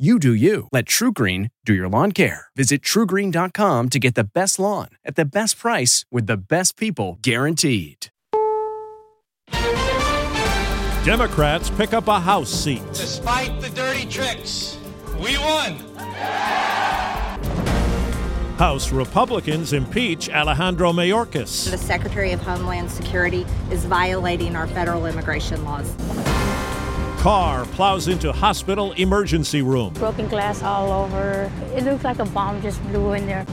You do you. Let TrueGreen do your lawn care. Visit truegreen.com to get the best lawn at the best price with the best people guaranteed. Democrats pick up a House seat. Despite the dirty tricks, we won. House Republicans impeach Alejandro Mayorkas. The Secretary of Homeland Security is violating our federal immigration laws. Car plows into hospital emergency room. Broken glass all over. It looks like a bomb just blew in there.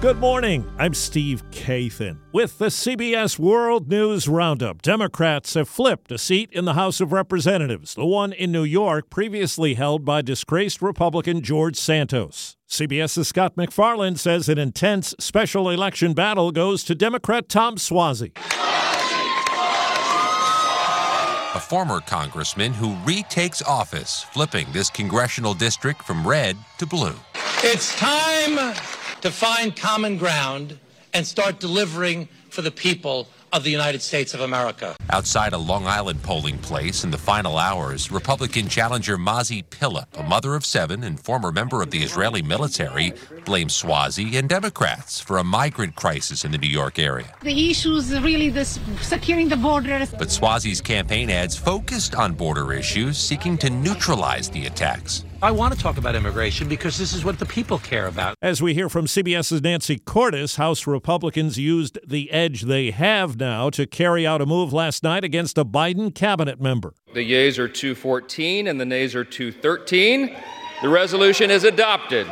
Good morning. I'm Steve Kathan with the CBS World News Roundup. Democrats have flipped a seat in the House of Representatives, the one in New York previously held by disgraced Republican George Santos. CBS's Scott MacFarlane says an intense special election battle goes to Democrat Tom Suozzi. A former congressman who retakes office, flipping this congressional district from red to blue. It's time to find common ground and start delivering for the people of the United States of America. Outside a Long Island polling place in the final hours, Republican challenger Mazi Pilip, a mother of seven and former member of the Israeli military, blames Suozzi and Democrats for a migrant crisis in the New York area. The issue is really this securing the borders. But Suozzi's campaign ads focused on border issues, seeking to neutralize the attacks. I want to talk about immigration because this is what the people care about. As we hear from CBS's Nancy Cordes, House Republicans used the edge they have now to carry out a move last night against a Biden cabinet member. The yeas are 214 and the nays are 213. The resolution is adopted.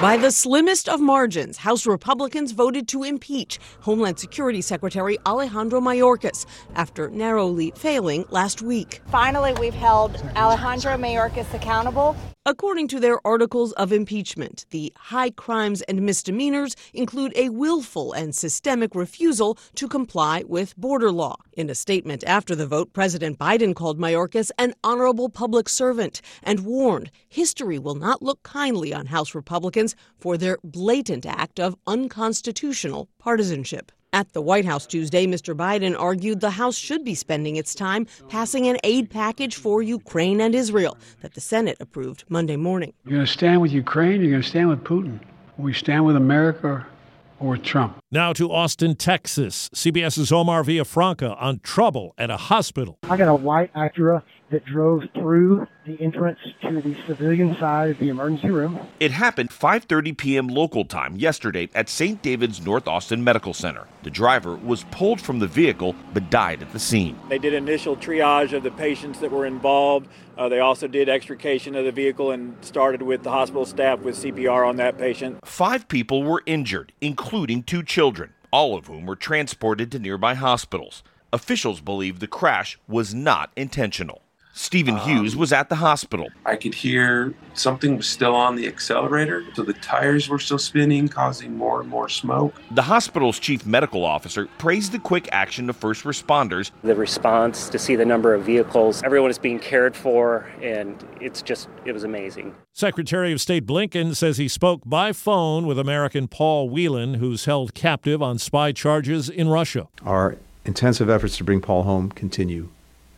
By the slimmest of margins, House Republicans voted to impeach Homeland Security Secretary Alejandro Mayorkas after narrowly failing last week. Finally, we've held Alejandro Mayorkas accountable. According to their articles of impeachment, the high crimes and misdemeanors include a willful and systemic refusal to comply with border law. In a statement after the vote, President Biden called Mayorkas an honorable public servant and warned history will not look kindly on House Republicans for their blatant act of unconstitutional partisanship. At the White House Tuesday, Mr. Biden argued the House should be spending its time passing an aid package for Ukraine and Israel that the Senate approved Monday morning. You're going to stand with Ukraine, you're going to stand with Putin. We stand with America or Trump. Now to Austin, Texas. CBS's Omar Villafranca on trouble at a hospital. I got a white Acura that drove through the entrance to the civilian side of the emergency room. It happened 5:30 p.m. local time yesterday at St. David's North Austin Medical Center. The driver was pulled from the vehicle but died at the scene. They did initial triage of the patients that were involved. Uh, they also did extrication of the vehicle and started with the hospital staff with CPR on that patient. Five people were injured, including two children, all of whom were transported to nearby hospitals. Officials believe the crash was not intentional. Stephen um, Hughes was at the hospital. I could hear something was still on the accelerator, so the tires were still spinning, causing more and more smoke. The hospital's chief medical officer praised the quick action of first responders. The response to see the number of vehicles, everyone is being cared for, and it's just, it was amazing. Secretary of State Blinken says he spoke by phone with American Paul Whelan, who's held captive on spy charges in Russia. Our intensive efforts to bring Paul home continue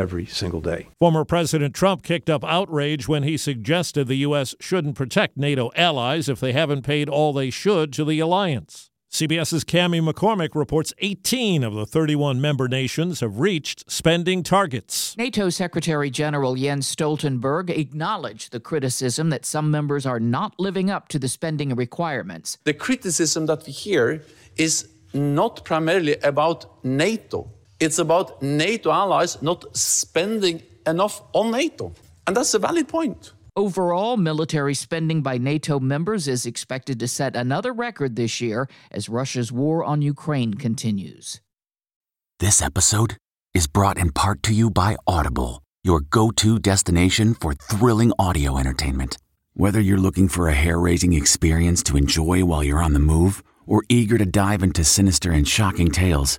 every single day. Former President Trump kicked up outrage when he suggested the U.S. shouldn't protect NATO allies if they haven't paid all they should to the alliance. CBS's Cami McCormick reports 18 of the 31 member nations have reached spending targets. NATO Secretary General Jens Stoltenberg acknowledged the criticism that some members are not living up to the spending requirements. The criticism that we hear is not primarily about NATO it's about NATO allies not spending enough on NATO. And that's a valid point. Overall, military spending by NATO members is expected to set another record this year as Russia's war on Ukraine continues. This episode is brought in part to you by Audible, your go to destination for thrilling audio entertainment. Whether you're looking for a hair raising experience to enjoy while you're on the move or eager to dive into sinister and shocking tales,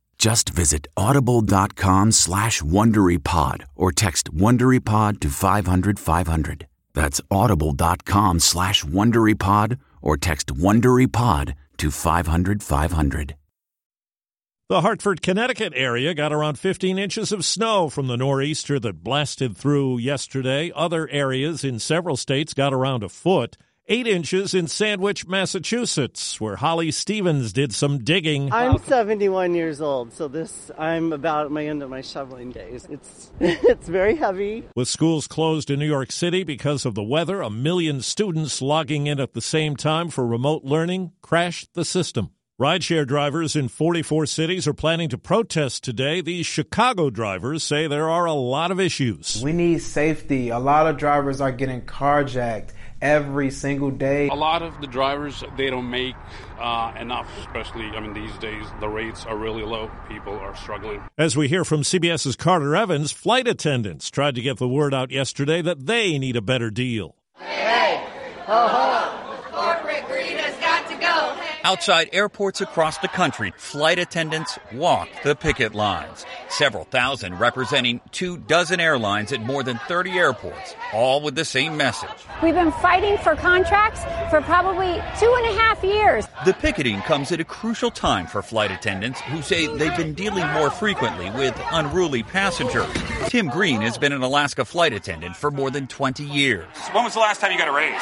Just visit audible.com slash WonderyPod or text WonderyPod to 500, 500. That's audible.com slash WonderyPod or text WonderyPod to 500, 500. The Hartford, Connecticut area got around 15 inches of snow from the nor'easter that blasted through yesterday. Other areas in several states got around a foot. Eight inches in Sandwich, Massachusetts, where Holly Stevens did some digging. I'm 71 years old, so this I'm about at my end of my shoveling days. It's it's very heavy. With schools closed in New York City because of the weather, a million students logging in at the same time for remote learning crashed the system. Rideshare drivers in 44 cities are planning to protest today. These Chicago drivers say there are a lot of issues. We need safety. A lot of drivers are getting carjacked every single day. A lot of the drivers they don't make uh, enough, especially I mean these days the rates are really low. People are struggling. As we hear from CBS's Carter Evans, flight attendants tried to get the word out yesterday that they need a better deal. Hey, ho ho! Corporate greed has got to go. Hey. Outside airports across the country, flight attendants walk the picket lines. Several thousand representing two dozen airlines at more than 30 airports, all with the same message. We've been fighting for contracts for probably two and a half years. The picketing comes at a crucial time for flight attendants who say they've been dealing more frequently with unruly passengers. Tim Green has been an Alaska flight attendant for more than 20 years. When was the last time you got a raise?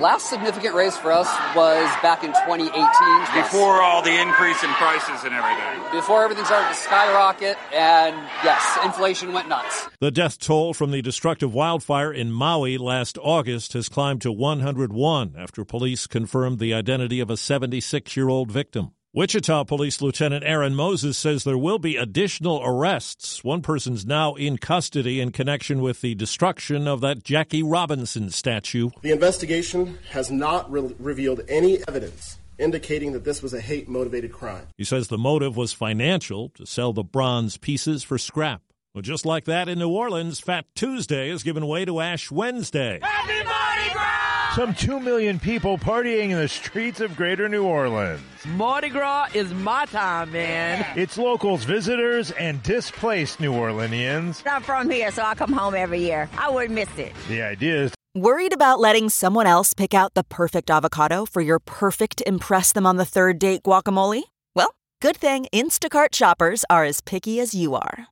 Last significant raise for us was back in 2018. Before all the increase in prices and everything. Before everything started to skyrocket, and yes, inflation went nuts. The death toll from the destructive wildfire in Maui last August has climbed to 101 after police confirmed the identity of a 76 year old victim. Wichita Police Lieutenant Aaron Moses says there will be additional arrests. One person's now in custody in connection with the destruction of that Jackie Robinson statue. The investigation has not re- revealed any evidence indicating that this was a hate motivated crime. He says the motive was financial to sell the bronze pieces for scrap. Well, just like that in New Orleans, Fat Tuesday has given way to Ash Wednesday. Happy Mardi Gras! Some 2 million people partying in the streets of greater New Orleans. Mardi Gras is my time, man. It's locals, visitors, and displaced New Orleanians. I'm from here, so I come home every year. I wouldn't miss it. The idea is Worried about letting someone else pick out the perfect avocado for your perfect Impress Them on the Third Date guacamole? Well, good thing Instacart shoppers are as picky as you are.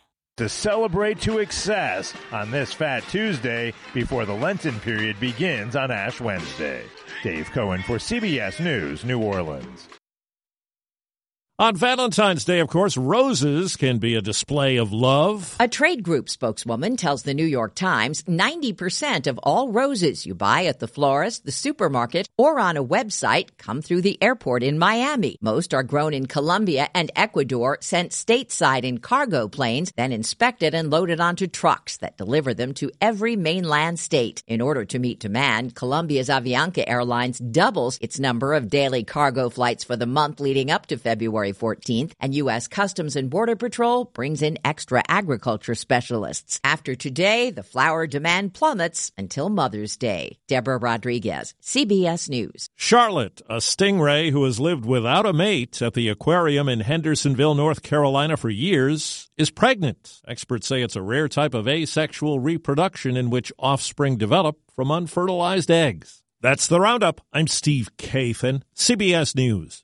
to celebrate to excess on this Fat Tuesday before the Lenten period begins on Ash Wednesday. Dave Cohen for CBS News, New Orleans. On Valentine's Day, of course, roses can be a display of love. A trade group spokeswoman tells the New York Times 90% of all roses you buy at the florist, the supermarket, or on a website come through the airport in Miami. Most are grown in Colombia and Ecuador, sent stateside in cargo planes, then inspected and loaded onto trucks that deliver them to every mainland state. In order to meet demand, Colombia's Avianca Airlines doubles its number of daily cargo flights for the month leading up to February February 14th, and U.S. Customs and Border Patrol brings in extra agriculture specialists. After today, the flower demand plummets until Mother's Day. Deborah Rodriguez, CBS News. Charlotte, a stingray who has lived without a mate at the aquarium in Hendersonville, North Carolina for years, is pregnant. Experts say it's a rare type of asexual reproduction in which offspring develop from unfertilized eggs. That's the Roundup. I'm Steve Kathan, CBS News.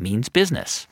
means business.